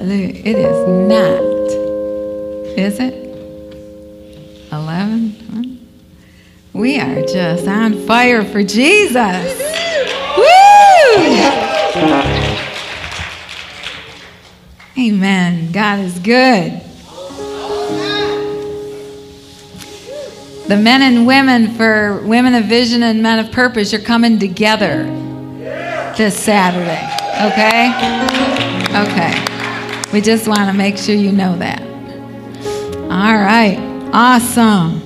Hallelujah. It is not. Is it? 11? We are just on fire for Jesus. Woo! Amen. God is good. The men and women for Women of Vision and Men of Purpose, you're coming together this Saturday. Okay? Okay. We just want to make sure you know that. All right. Awesome.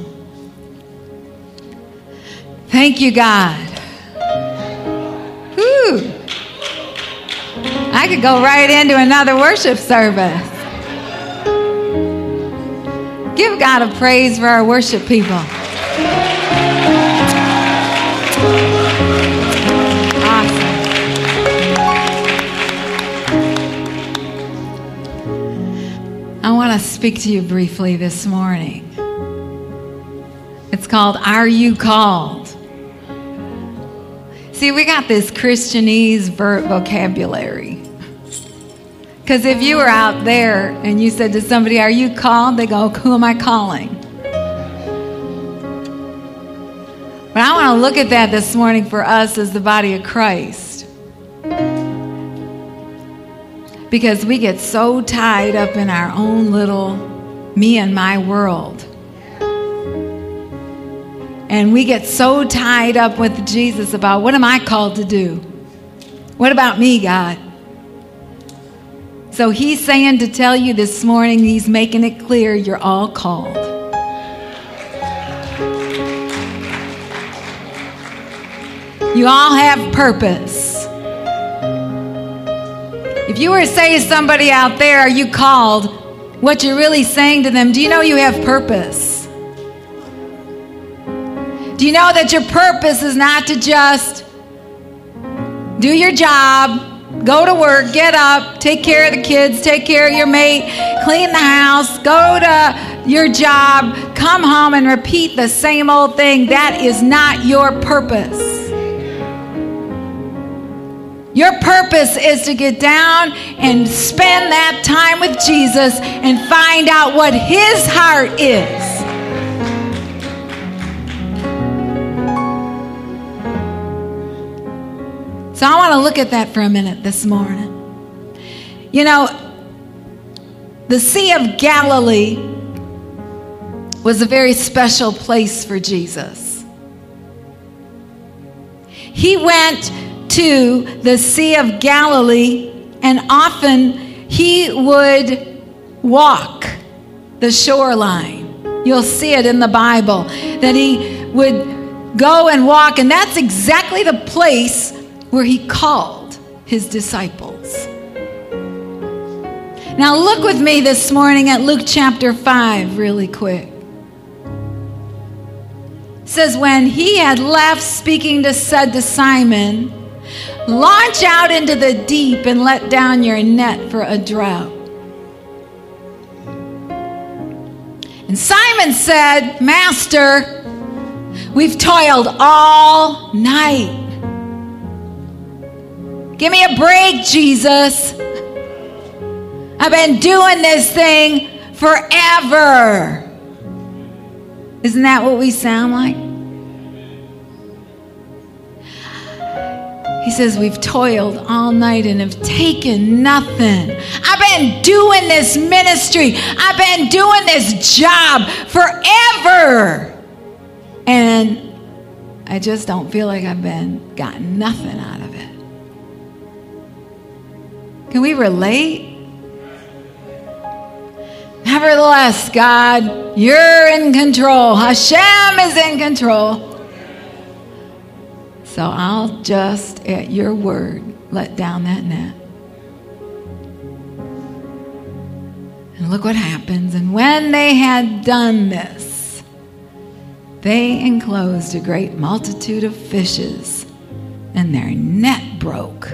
Thank you, God. Whew. I could go right into another worship service. Give God a praise for our worship people. To speak to you briefly this morning. It's called Are You Called? See, we got this Christianese verb vocabulary. Because if you were out there and you said to somebody, Are you called? They go, Who am I calling? But I want to look at that this morning for us as the body of Christ. Because we get so tied up in our own little me and my world. And we get so tied up with Jesus about what am I called to do? What about me, God? So he's saying to tell you this morning, he's making it clear you're all called. You all have purpose. If you were to say to somebody out there, Are you called? What you're really saying to them, Do you know you have purpose? Do you know that your purpose is not to just do your job, Go to work, get up, take care of the kids, take care of your mate, clean the house, go to your job, come home and repeat the same old thing. That is not your purpose. Your purpose is to get down and spend that time with Jesus and find out what his heart is. So I want to look at that for a minute this morning. You know, the Sea of Galilee was a very special place for Jesus. He went to the Sea of Galilee, and often he would walk the shoreline. You'll see it in the Bible that he would go and walk, and that's exactly the place where he called his disciples. Now, look with me this morning at Luke chapter 5, really quick. It says, When he had left speaking to said to Simon, Launch out into the deep and let down your net for a drought. And Simon said, Master, we've toiled all night Give me a break, Jesus. I've been doing this thing forever. Isn't that what we sound like? He says, We've toiled all night and have taken nothing. I've been doing this ministry, I've been doing this job forever. And I just don't feel like I've been gotten nothing out of it. Can we relate? Nevertheless, God, you're in control. Hashem is in control. So I'll just, at your word, let down that net. And look what happens. And when they had done this, they enclosed a great multitude of fishes, and their net broke.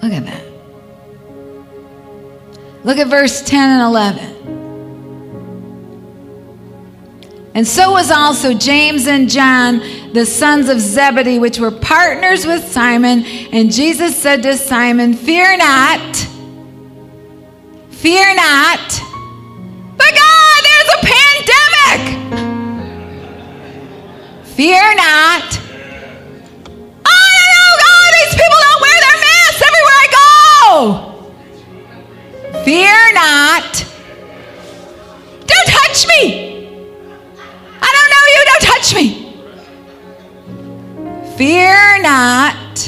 Look at that. Look at verse 10 and 11. And so was also James and John, the sons of Zebedee, which were partners with Simon. And Jesus said to Simon, Fear not. Fear not. But God, there's a pandemic. Fear not. Oh, no, no, God, these people don't wear their masks everywhere I go. Fear not. Don't touch me. Fear not.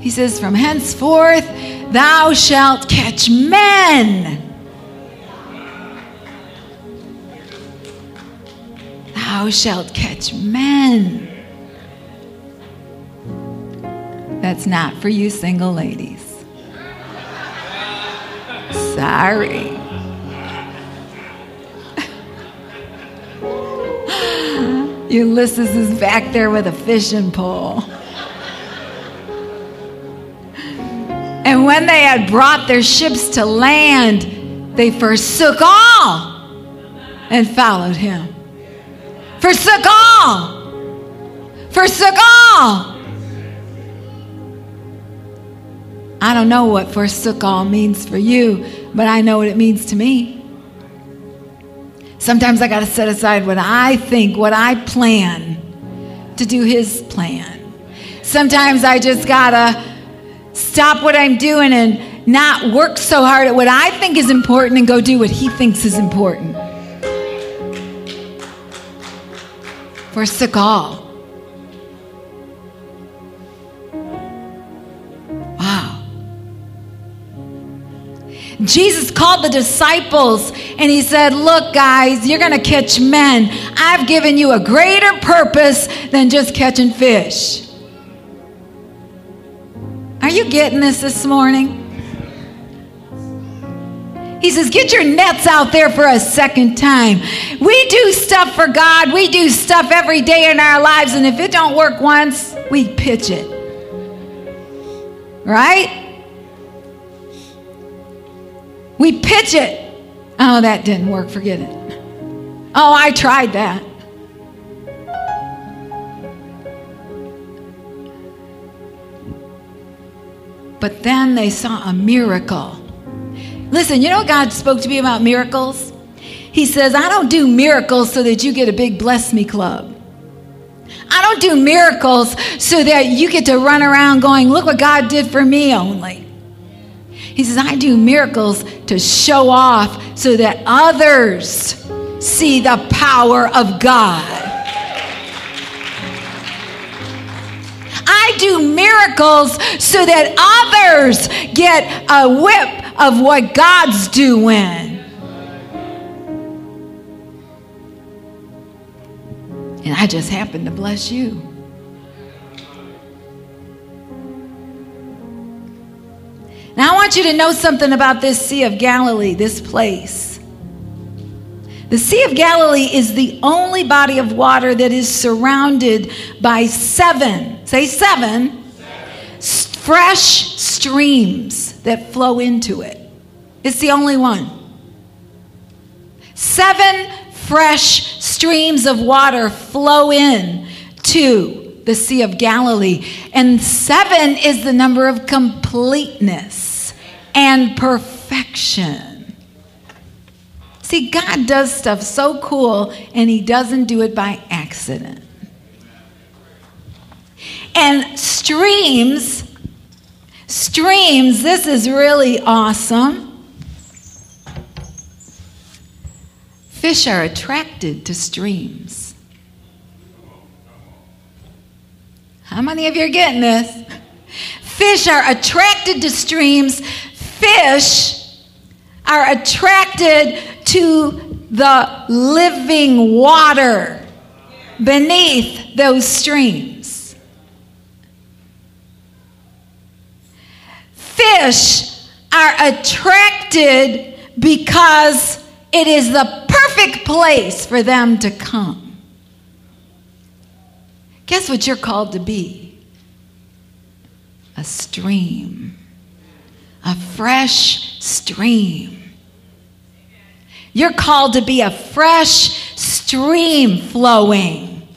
He says, From henceforth thou shalt catch men. Thou shalt catch men. That's not for you single ladies. Sorry. Ulysses is back there with a fishing pole. And when they had brought their ships to land, they forsook all and followed him. Forsook all. Forsook all. I don't know what forsook all means for you, but I know what it means to me. Sometimes I got to set aside what I think, what I plan to do His plan. Sometimes I just got to stop what I'm doing and not work so hard at what I think is important and go do what He thinks is important. Forsook all. Jesus called the disciples and he said, Look, guys, you're going to catch men. I've given you a greater purpose than just catching fish. Are you getting this this morning? He says, Get your nets out there for a second time. We do stuff for God, we do stuff every day in our lives, and if it don't work once, we pitch it. Right? We pitch it. Oh, that didn't work. Forget it. Oh, I tried that. But then they saw a miracle. Listen, you know God spoke to me about miracles? He says, I don't do miracles so that you get a big bless me club. I don't do miracles so that you get to run around going, look what God did for me only. He says, I do miracles to show off so that others see the power of God. I do miracles so that others get a whip of what God's doing. And I just happen to bless you. Now, I want you to know something about this Sea of Galilee, this place. The Sea of Galilee is the only body of water that is surrounded by seven, say seven, seven. fresh streams that flow into it. It's the only one. Seven fresh streams of water flow in to the Sea of Galilee. And seven is the number of completeness and perfection. See, God does stuff so cool, and He doesn't do it by accident. And streams, streams, this is really awesome. Fish are attracted to streams. How many of you are getting this? Fish are attracted to streams fish are attracted to the living water beneath those streams. Fish are attracted because it is the perfect place for them to come. Guess what you're called to be? A stream a fresh stream. You're called to be a fresh stream flowing.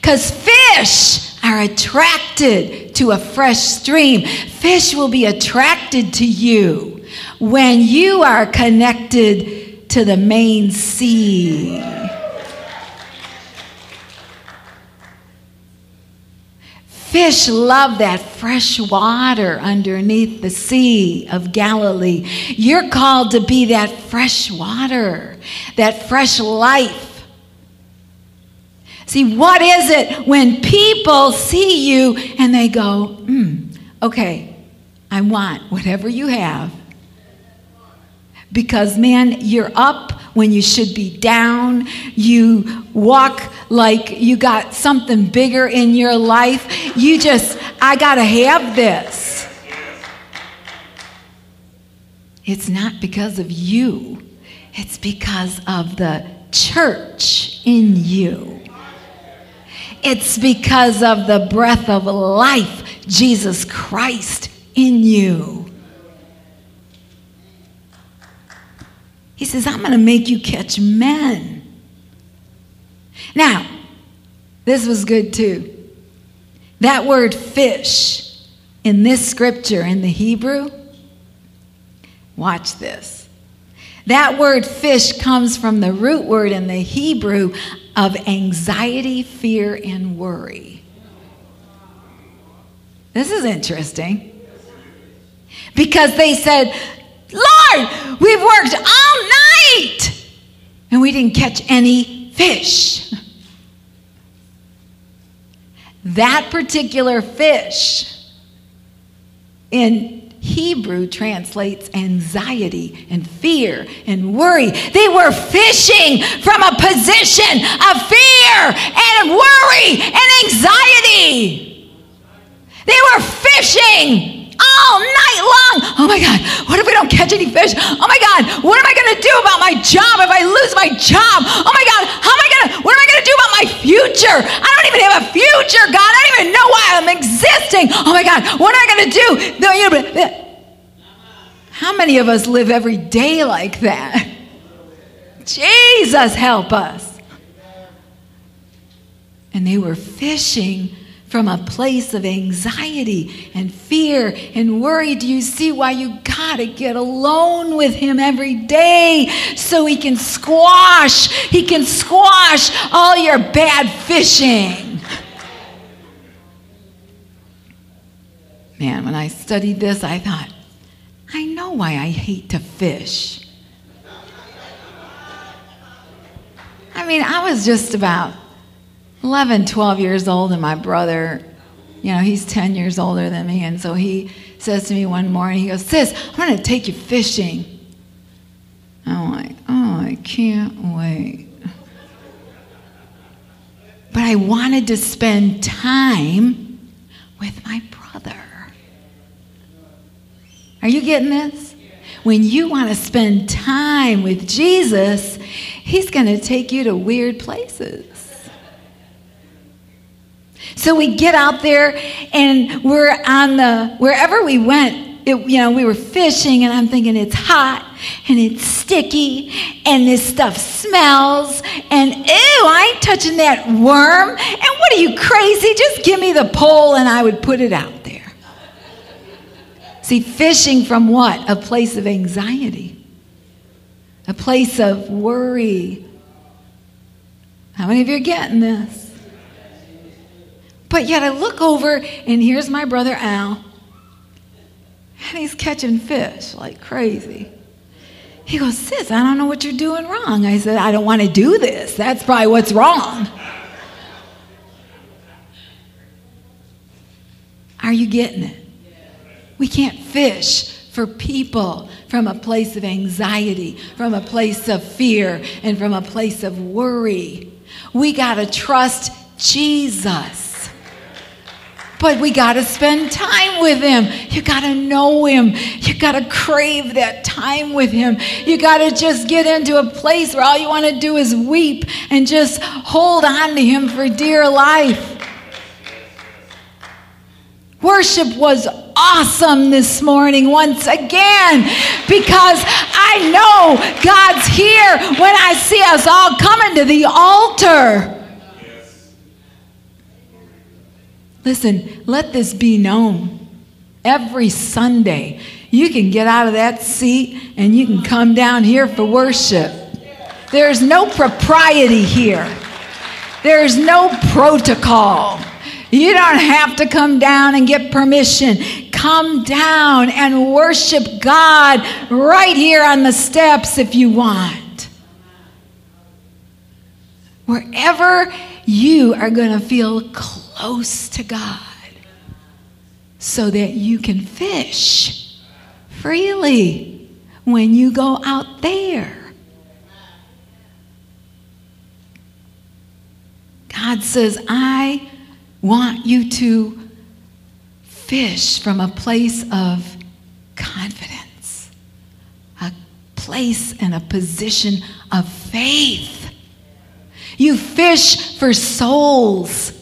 Because fish are attracted to a fresh stream. Fish will be attracted to you when you are connected to the main sea. Fish love that fresh water underneath the Sea of Galilee. You're called to be that fresh water, that fresh life. See, what is it when people see you and they go, hmm, okay, I want whatever you have. Because, man, you're up when you should be down. You walk like you got something bigger in your life. You just, I got to have this. It's not because of you, it's because of the church in you. It's because of the breath of life, Jesus Christ in you. He says, I'm going to make you catch men. Now, this was good too. That word fish in this scripture in the Hebrew, watch this. That word fish comes from the root word in the Hebrew of anxiety, fear, and worry. This is interesting. Because they said, Lord, we've worked all night and we didn't catch any fish. That particular fish in Hebrew translates anxiety and fear and worry. They were fishing from a position of fear and worry and anxiety. They were fishing all night long. Oh my God, what if we don't catch any fish? Oh my God, what am I going to do about my job if I lose my job? Oh my God, how am I going to, what am I going to do about my future? I don't even have a future, God. I don't even know why I'm existing. Oh my God, what am I going to do? How many of us live every day like that? Jesus, help us. And they were fishing from a place of anxiety and fear and worry. Do you see why you got to get alone with him every day so he can squash, he can squash all your bad fishing? Man, when I studied this, I thought, I know why I hate to fish. I mean, I was just about 11, 12 years old, and my brother, you know, he's 10 years older than me. And so he says to me one morning, he goes, Sis, I'm going to take you fishing. I'm like, Oh, I can't wait. But I wanted to spend time with my brother. Are you getting this? When you want to spend time with Jesus, he's going to take you to weird places. So we get out there and we're on the, wherever we went, it, you know, we were fishing and I'm thinking it's hot and it's sticky and this stuff smells and ew, I ain't touching that worm. And what are you crazy? Just give me the pole and I would put it out there. See, fishing from what? A place of anxiety, a place of worry. How many of you are getting this? But yet I look over and here's my brother Al, and he's catching fish like crazy. He goes, Sis, I don't know what you're doing wrong. I said, I don't want to do this. That's probably what's wrong. Are you getting it? We can't fish for people from a place of anxiety, from a place of fear, and from a place of worry. We got to trust Jesus. But we got to spend time with him. You got to know him. You got to crave that time with him. You got to just get into a place where all you want to do is weep and just hold on to him for dear life. Worship was awesome this morning once again because I know God's here when I see us all coming to the altar. Listen, let this be known. Every Sunday, you can get out of that seat and you can come down here for worship. There's no propriety here. There's no protocol. You don't have to come down and get permission. Come down and worship God right here on the steps if you want. Wherever you are going to feel close to God so that you can fish freely when you go out there. God says, I want you to fish from a place of confidence, a place and a position of faith. You fish for souls.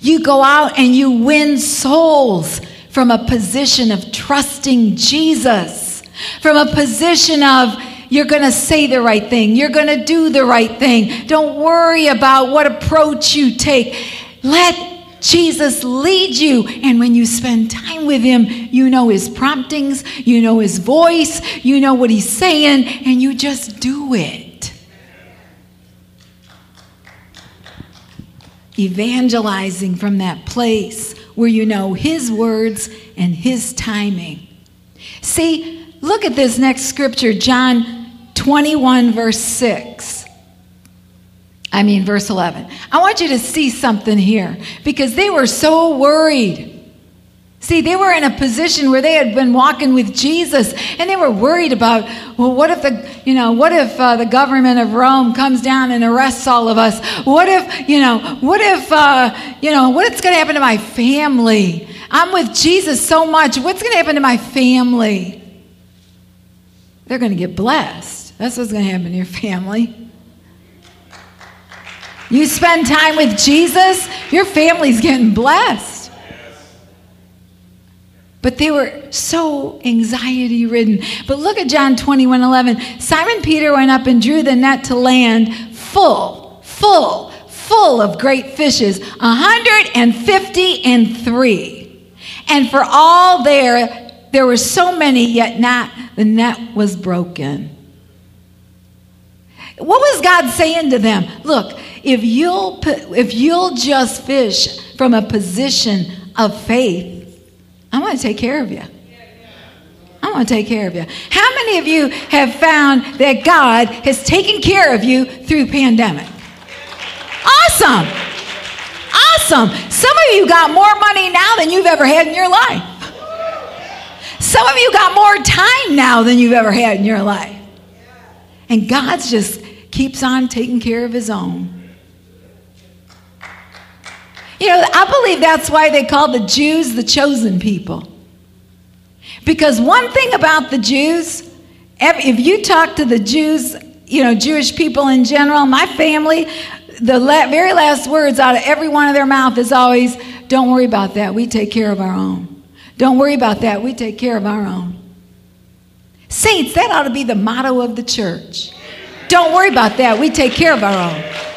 You go out and you win souls from a position of trusting Jesus, from a position of you're going to say the right thing, you're going to do the right thing. Don't worry about what approach you take. Let Jesus lead you. And when you spend time with him, you know his promptings, you know his voice, you know what he's saying, and you just do it. Evangelizing from that place where you know his words and his timing. See, look at this next scripture, John 21, verse 6. I mean, verse 11. I want you to see something here because they were so worried. See, they were in a position where they had been walking with Jesus and they were worried about, well, what if the, you know, what if uh, the government of Rome comes down and arrests all of us? What if, you know, what if, uh, you know, what's going to happen to my family? I'm with Jesus so much. What's going to happen to my family? They're going to get blessed. That's what's going to happen to your family. You spend time with Jesus, your family's getting blessed. But they were so anxiety ridden. But look at John 21 11. Simon Peter went up and drew the net to land full, full, full of great fishes, 150 and three. And for all there, there were so many, yet not, the net was broken. What was God saying to them? Look, if you'll if you'll just fish from a position of faith, I'm going to take care of you. I'm going to take care of you. How many of you have found that God has taken care of you through pandemic? Awesome. Awesome. Some of you got more money now than you've ever had in your life. Some of you got more time now than you've ever had in your life. And God's just keeps on taking care of his own. You know, I believe that's why they call the Jews the chosen people. Because one thing about the Jews, if you talk to the Jews, you know, Jewish people in general, my family, the very last words out of every one of their mouth is always, don't worry about that. We take care of our own. Don't worry about that. We take care of our own. Saints, that ought to be the motto of the church. Don't worry about that. We take care of our own.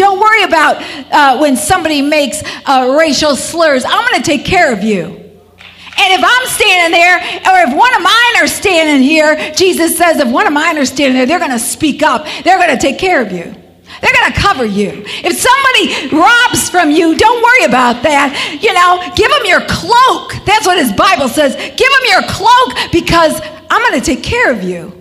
Don't worry about uh, when somebody makes uh, racial slurs. I'm going to take care of you. And if I'm standing there, or if one of mine are standing here, Jesus says, if one of mine are standing there, they're going to speak up. They're going to take care of you. They're going to cover you. If somebody robs from you, don't worry about that. You know, give them your cloak. That's what his Bible says. Give them your cloak because I'm going to take care of you.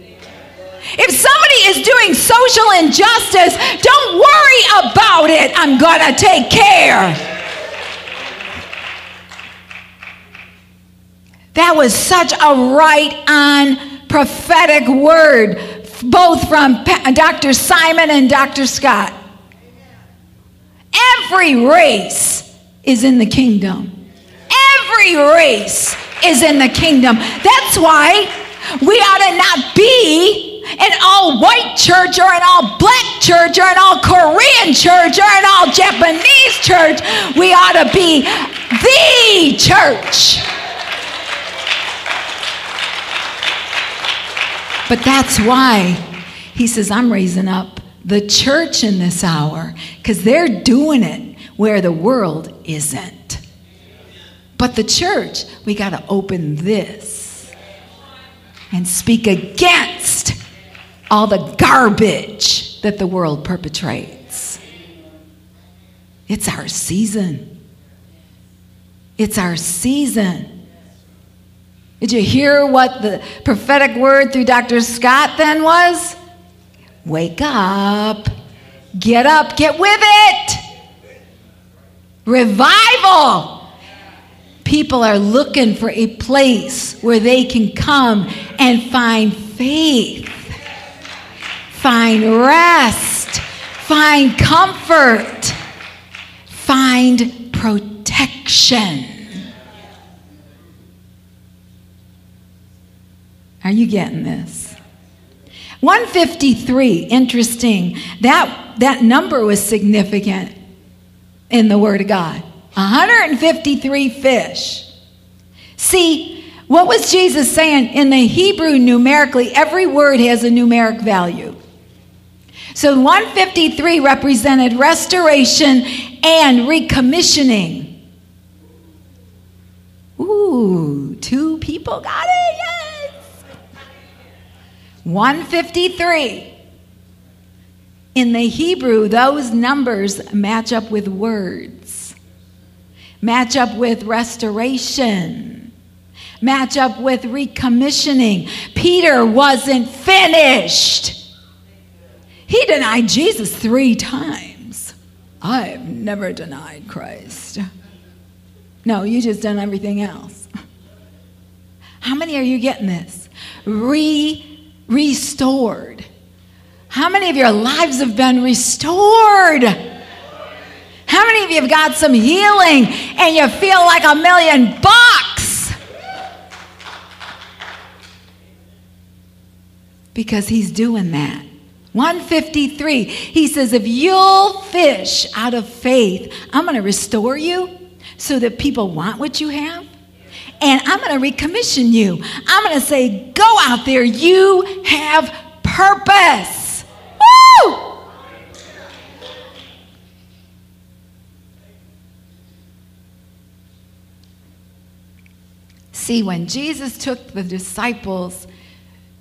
If somebody is doing social injustice, don't worry about it. I'm going to take care. That was such a right on prophetic word both from Dr. Simon and Dr. Scott. Every race is in the kingdom. Every race is in the kingdom. That's why we ought to not be an all white church or an all black church or an all Korean church or an all Japanese church. We ought to be the church. But that's why he says, I'm raising up the church in this hour because they're doing it where the world isn't. But the church, we got to open this and speak against all the garbage that the world perpetrates. It's our season. It's our season. Did you hear what the prophetic word through Dr. Scott then was? Wake up. Get up. Get with it. Revival. People are looking for a place where they can come and find faith find rest, find comfort, find protection. Are you getting this? 153, interesting. That, that number was significant in the Word of God. 153 fish. See, what was Jesus saying? In the Hebrew, numerically, every word has a numeric value. So 153 represented restoration and recommissioning. Ooh, two people got it, yes. 153. In the Hebrew, those numbers match up with words, match up with restoration, match up with recommissioning. Peter wasn't finished. He denied Jesus three times. I've never denied Christ. No, you just done everything else. How many are you getting this? Re restored. How many of your lives have been restored? How many of you have got some healing and you feel like a million bucks? Because he's doing that. 153, he says, If you'll fish out of faith, I'm going to restore you so that people want what you have. And I'm going to recommission you. I'm going to say, Go out there. You have purpose. Woo! See, when Jesus took the disciples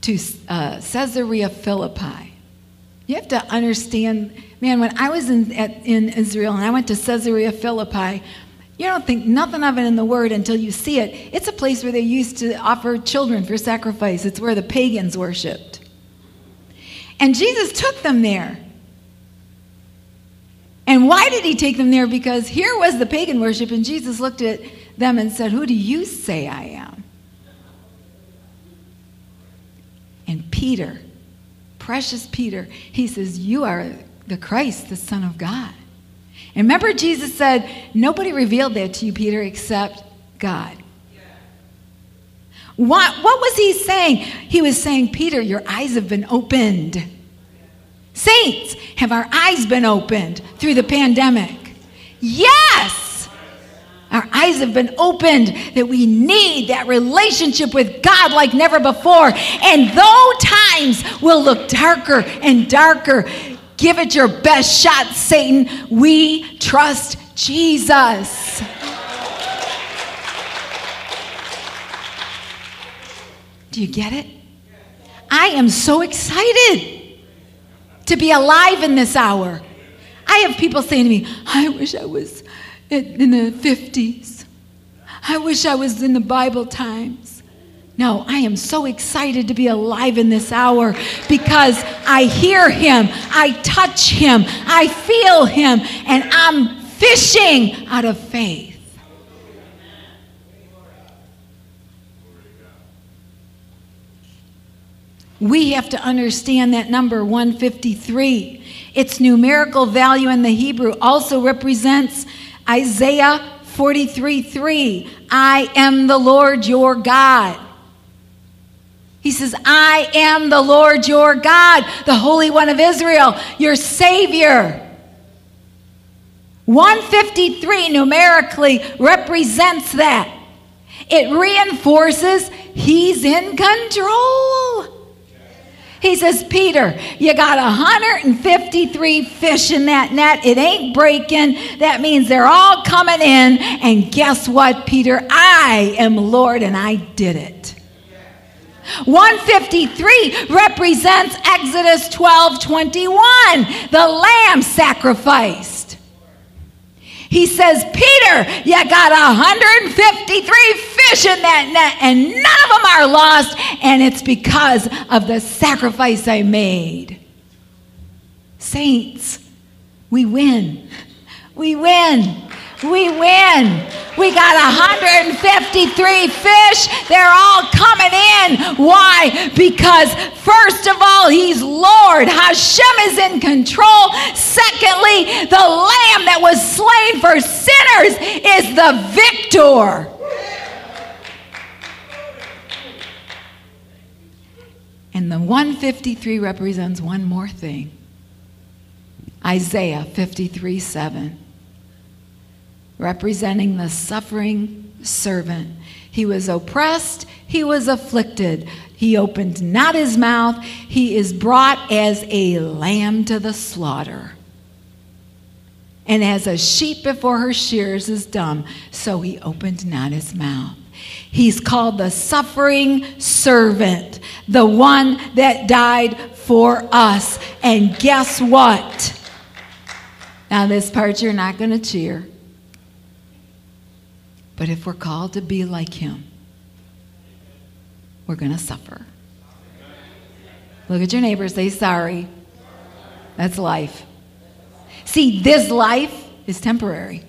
to uh, Caesarea Philippi, you have to understand, man, when I was in, at, in Israel and I went to Caesarea Philippi, you don't think nothing of it in the word until you see it. It's a place where they used to offer children for sacrifice, it's where the pagans worshiped. And Jesus took them there. And why did he take them there? Because here was the pagan worship, and Jesus looked at them and said, Who do you say I am? And Peter precious Peter, he says, You are the Christ, the Son of God. And remember, Jesus said, Nobody revealed that to you, Peter, except God. What, what was he saying? He was saying, Peter, your eyes have been opened. Saints, have our eyes been opened through the pandemic? Yes! Our eyes have been opened that we need that relationship with God like never before. And though times will look darker and darker, give it your best shot, Satan. We trust Jesus. Do you get it? I am so excited to be alive in this hour. I have people saying to me, I wish I was in the 50s. I wish I was in the Bible times. No, I am so excited to be alive in this hour because I hear him, I touch him, I feel him, and I'm fishing out of faith. We have to understand that number 153. Its numerical value in the Hebrew also represents Isaiah 43 3. I am the Lord your God. He says, I am the Lord your God, the Holy One of Israel, your Savior. 153 numerically represents that. It reinforces He's in control. He says, Peter, you got 153 fish in that net. It ain't breaking. That means they're all coming in. And guess what, Peter? I am Lord and I did it. 153 represents Exodus 12 21, the lamb sacrificed. He says, Peter, you got 153 fish in that net, and none of them are lost, and it's because of the sacrifice I made. Saints, we win. We win. We win. We got 153 fish. They're all coming in. Why? Because, first of all, He's Lord. Hashem is in control. Secondly, the Lamb that was slain for sinners is the victor. And the 153 represents one more thing Isaiah 53 7 representing the suffering servant. He was oppressed, he was afflicted. He opened not his mouth, he is brought as a lamb to the slaughter. And as a sheep before her shears is dumb, so he opened not his mouth. He's called the suffering servant, the one that died for us. And guess what? Now, this part you're not going to cheer. But if we're called to be like him, we're going to suffer. Look at your neighbor, say sorry. That's life. See, this life is temporary.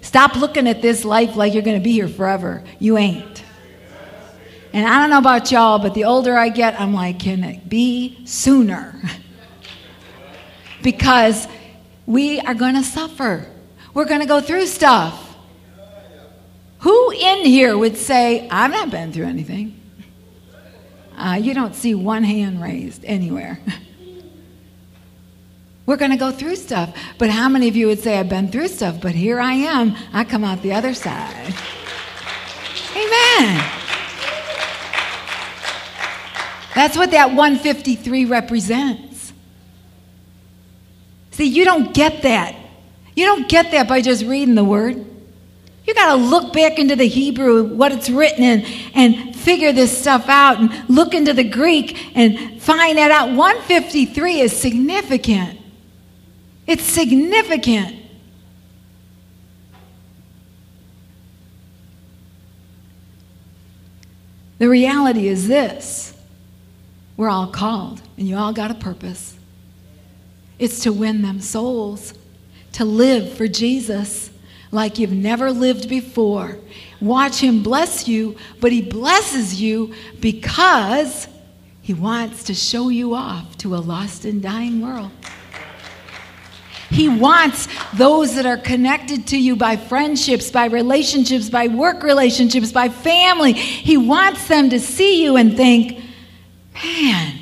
Stop looking at this life like you're going to be here forever. You ain't. And I don't know about y'all, but the older I get, I'm like, can it be sooner? because we are going to suffer. We're going to go through stuff. Who in here would say, I've not been through anything? Uh, you don't see one hand raised anywhere. We're going to go through stuff. But how many of you would say, I've been through stuff, but here I am. I come out the other side. Amen. That's what that 153 represents. See, you don't get that. You don't get that by just reading the word. You got to look back into the Hebrew, what it's written in, and figure this stuff out and look into the Greek and find that out. 153 is significant. It's significant. The reality is this we're all called, and you all got a purpose. It's to win them souls, to live for Jesus like you've never lived before. Watch Him bless you, but He blesses you because He wants to show you off to a lost and dying world. He wants those that are connected to you by friendships, by relationships, by work relationships, by family. He wants them to see you and think, man,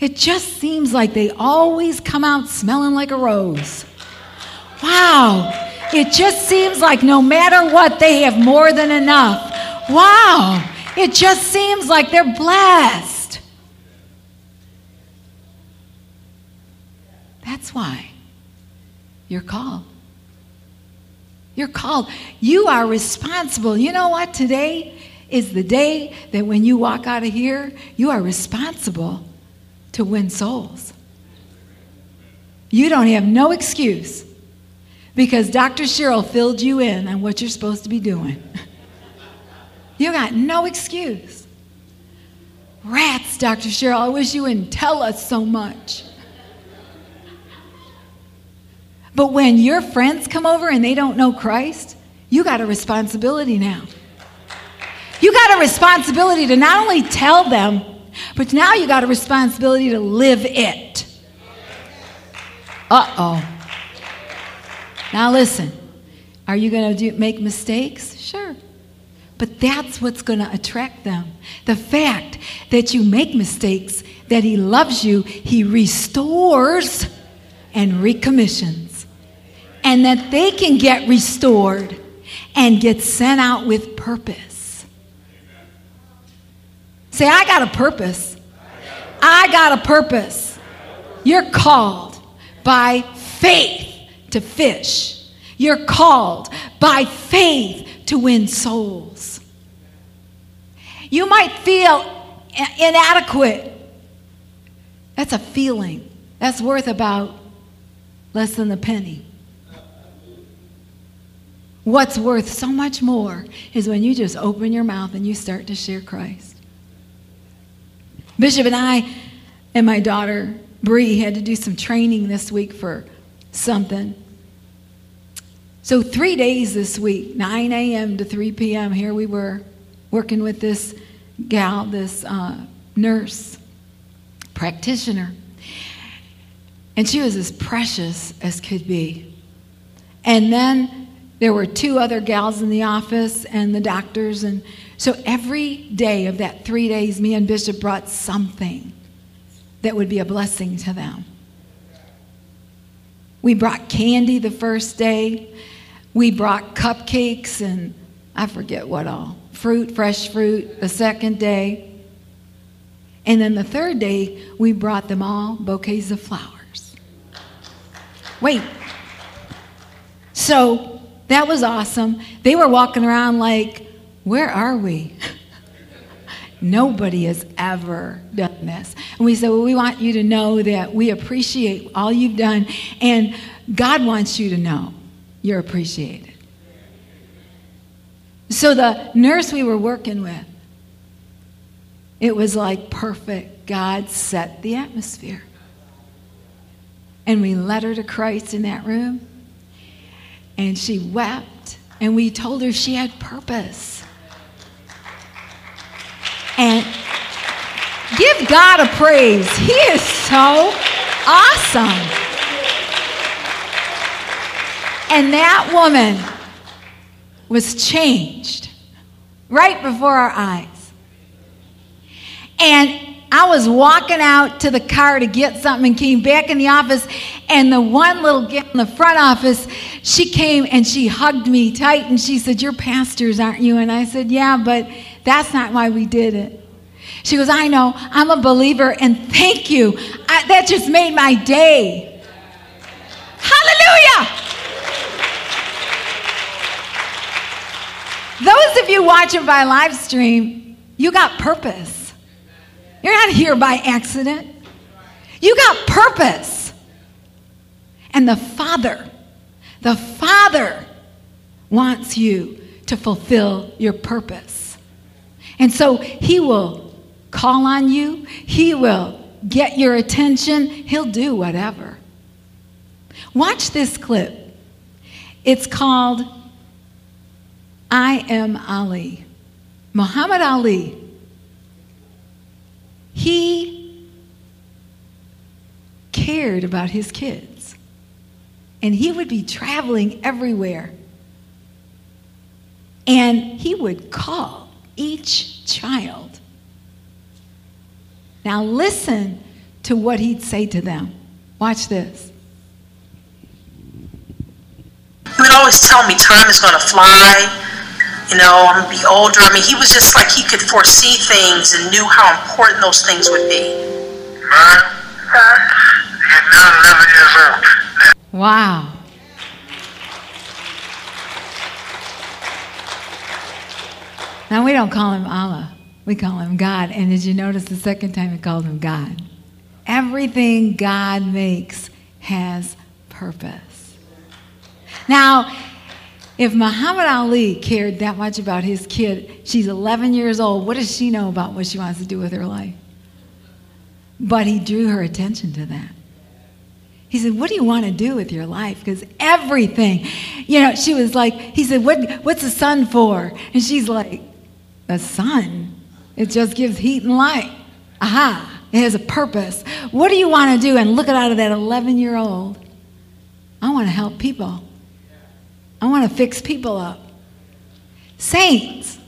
it just seems like they always come out smelling like a rose. Wow, it just seems like no matter what, they have more than enough. Wow. It just seems like they're blessed. That's why you're called. You're called. You are responsible. You know what? Today is the day that when you walk out of here, you are responsible to win souls. You don't have no excuse because Dr. Cheryl filled you in on what you're supposed to be doing. you got no excuse. Rats, Dr. Cheryl, I wish you wouldn't tell us so much. But when your friends come over and they don't know Christ, you got a responsibility now. You got a responsibility to not only tell them, but now you got a responsibility to live it. Uh oh. Now, listen, are you going to make mistakes? Sure. But that's what's going to attract them. The fact that you make mistakes, that He loves you, He restores and recommissions, and that they can get restored and get sent out with purpose. Say, I got a purpose. I got a purpose. You're called by faith to fish. You're called by faith to win souls. You might feel inadequate. That's a feeling. That's worth about less than a penny. What's worth so much more is when you just open your mouth and you start to share Christ. Bishop and I and my daughter Bree had to do some training this week for something. So, three days this week, 9 a.m. to 3 p.m., here we were working with this gal, this uh, nurse practitioner. And she was as precious as could be. And then there were two other gals in the office and the doctors. And so every day of that three days, me and Bishop brought something that would be a blessing to them. We brought candy the first day. We brought cupcakes and I forget what all. Fruit, fresh fruit, the second day. And then the third day, we brought them all bouquets of flowers. Wait. So that was awesome. They were walking around like, where are we? Nobody has ever done this. And we said, Well, we want you to know that we appreciate all you've done, and God wants you to know you're appreciated. So the nurse we were working with, it was like perfect. God set the atmosphere. And we led her to Christ in that room and she wept, and we told her she had purpose. And give God a praise. He is so awesome. And that woman was changed right before our eyes. And I was walking out to the car to get something and came back in the office, and the one little girl in the front office, she came and she hugged me tight and she said, You're pastors, aren't you? And I said, Yeah, but that's not why we did it. She goes, I know, I'm a believer, and thank you. I, that just made my day. Hallelujah! Those of you watching by live stream, you got purpose. You're not here by accident. You got purpose. And the Father, the Father wants you to fulfill your purpose. And so He will call on you, He will get your attention, He'll do whatever. Watch this clip. It's called I Am Ali. Muhammad Ali he cared about his kids. And he would be traveling everywhere. And he would call each child. Now, listen to what he'd say to them. Watch this. He would always tell me time is going to fly you know, I'm gonna be older. I mean, he was just like he could foresee things and knew how important those things would be. My son is now 11 years old. Wow. Now we don't call him Allah. We call him God. And did you notice the second time we called him God? Everything God makes has purpose. Now, if Muhammad Ali cared that much about his kid, she's 11 years old, what does she know about what she wants to do with her life? But he drew her attention to that. He said, What do you want to do with your life? Because everything, you know, she was like, He said, what, What's the sun for? And she's like, The sun? It just gives heat and light. Aha, it has a purpose. What do you want to do? And look out of that 11 year old. I want to help people. I want to fix people up. Saints,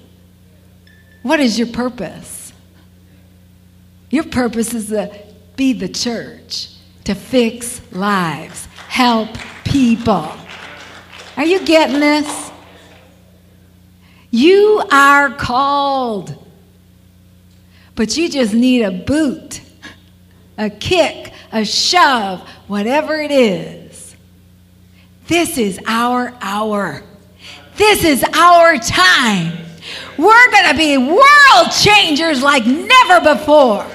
what is your purpose? Your purpose is to be the church, to fix lives, help people. Are you getting this? You are called, but you just need a boot a kick, a shove, whatever it is. This is our hour. This is our time. We're going to be world changers like never before.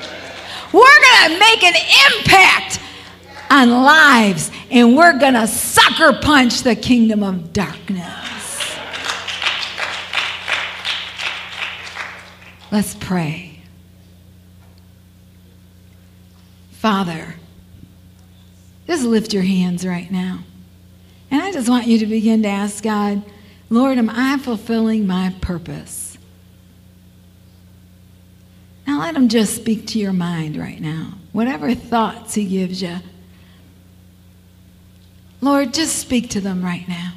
We're going to make an impact on lives, and we're going to sucker punch the kingdom of darkness. Let's pray. Father, just lift your hands right now. And I just want you to begin to ask God, Lord, am I fulfilling my purpose? Now let him just speak to your mind right now. Whatever thoughts he gives you, Lord, just speak to them right now.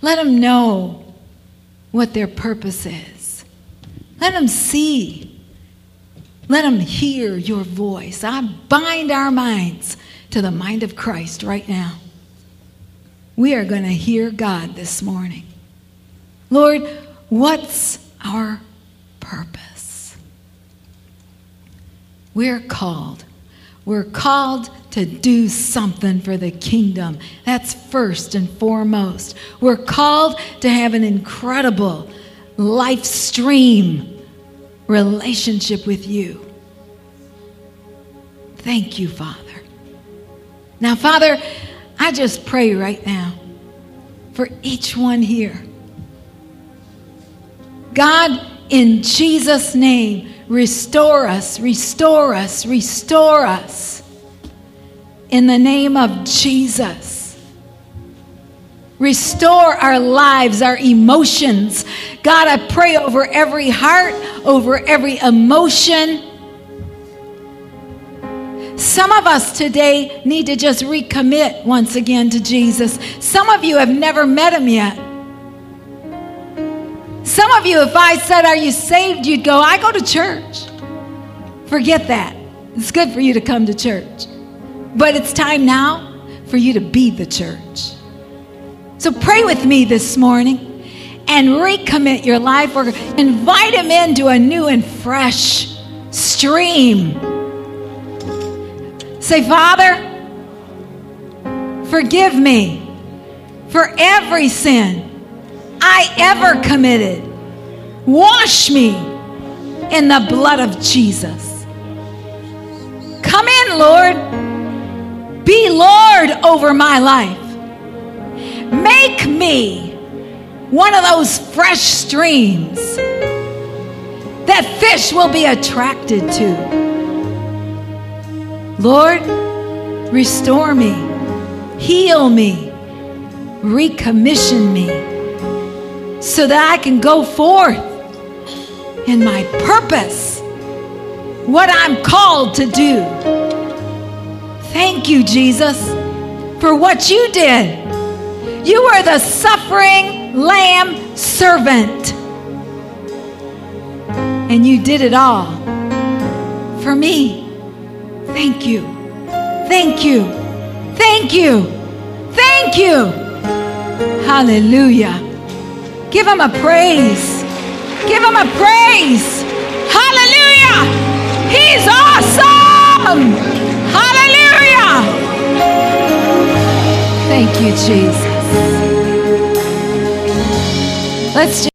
Let them know what their purpose is. Let them see. Let them hear your voice. I bind our minds to the mind of Christ right now. We are going to hear God this morning. Lord, what's our purpose? We're called. We're called to do something for the kingdom. That's first and foremost. We're called to have an incredible life stream relationship with you. Thank you, Father. Now, Father, I just pray right now for each one here. God, in Jesus' name, restore us, restore us, restore us. In the name of Jesus. Restore our lives, our emotions. God, I pray over every heart, over every emotion. Some of us today need to just recommit once again to Jesus. Some of you have never met him yet. Some of you, if I said, Are you saved? you'd go, I go to church. Forget that. It's good for you to come to church. But it's time now for you to be the church. So pray with me this morning and recommit your life or invite him into a new and fresh stream. Say, Father, forgive me for every sin I ever committed. Wash me in the blood of Jesus. Come in, Lord. Be Lord over my life. Make me one of those fresh streams that fish will be attracted to. Lord, restore me, heal me, recommission me so that I can go forth in my purpose, what I'm called to do. Thank you, Jesus, for what you did. You were the suffering lamb servant, and you did it all for me. Thank you. Thank you. Thank you. Thank you. Hallelujah. Give him a praise. Give him a praise. Hallelujah. He's awesome. Hallelujah. Thank you, Jesus. Let's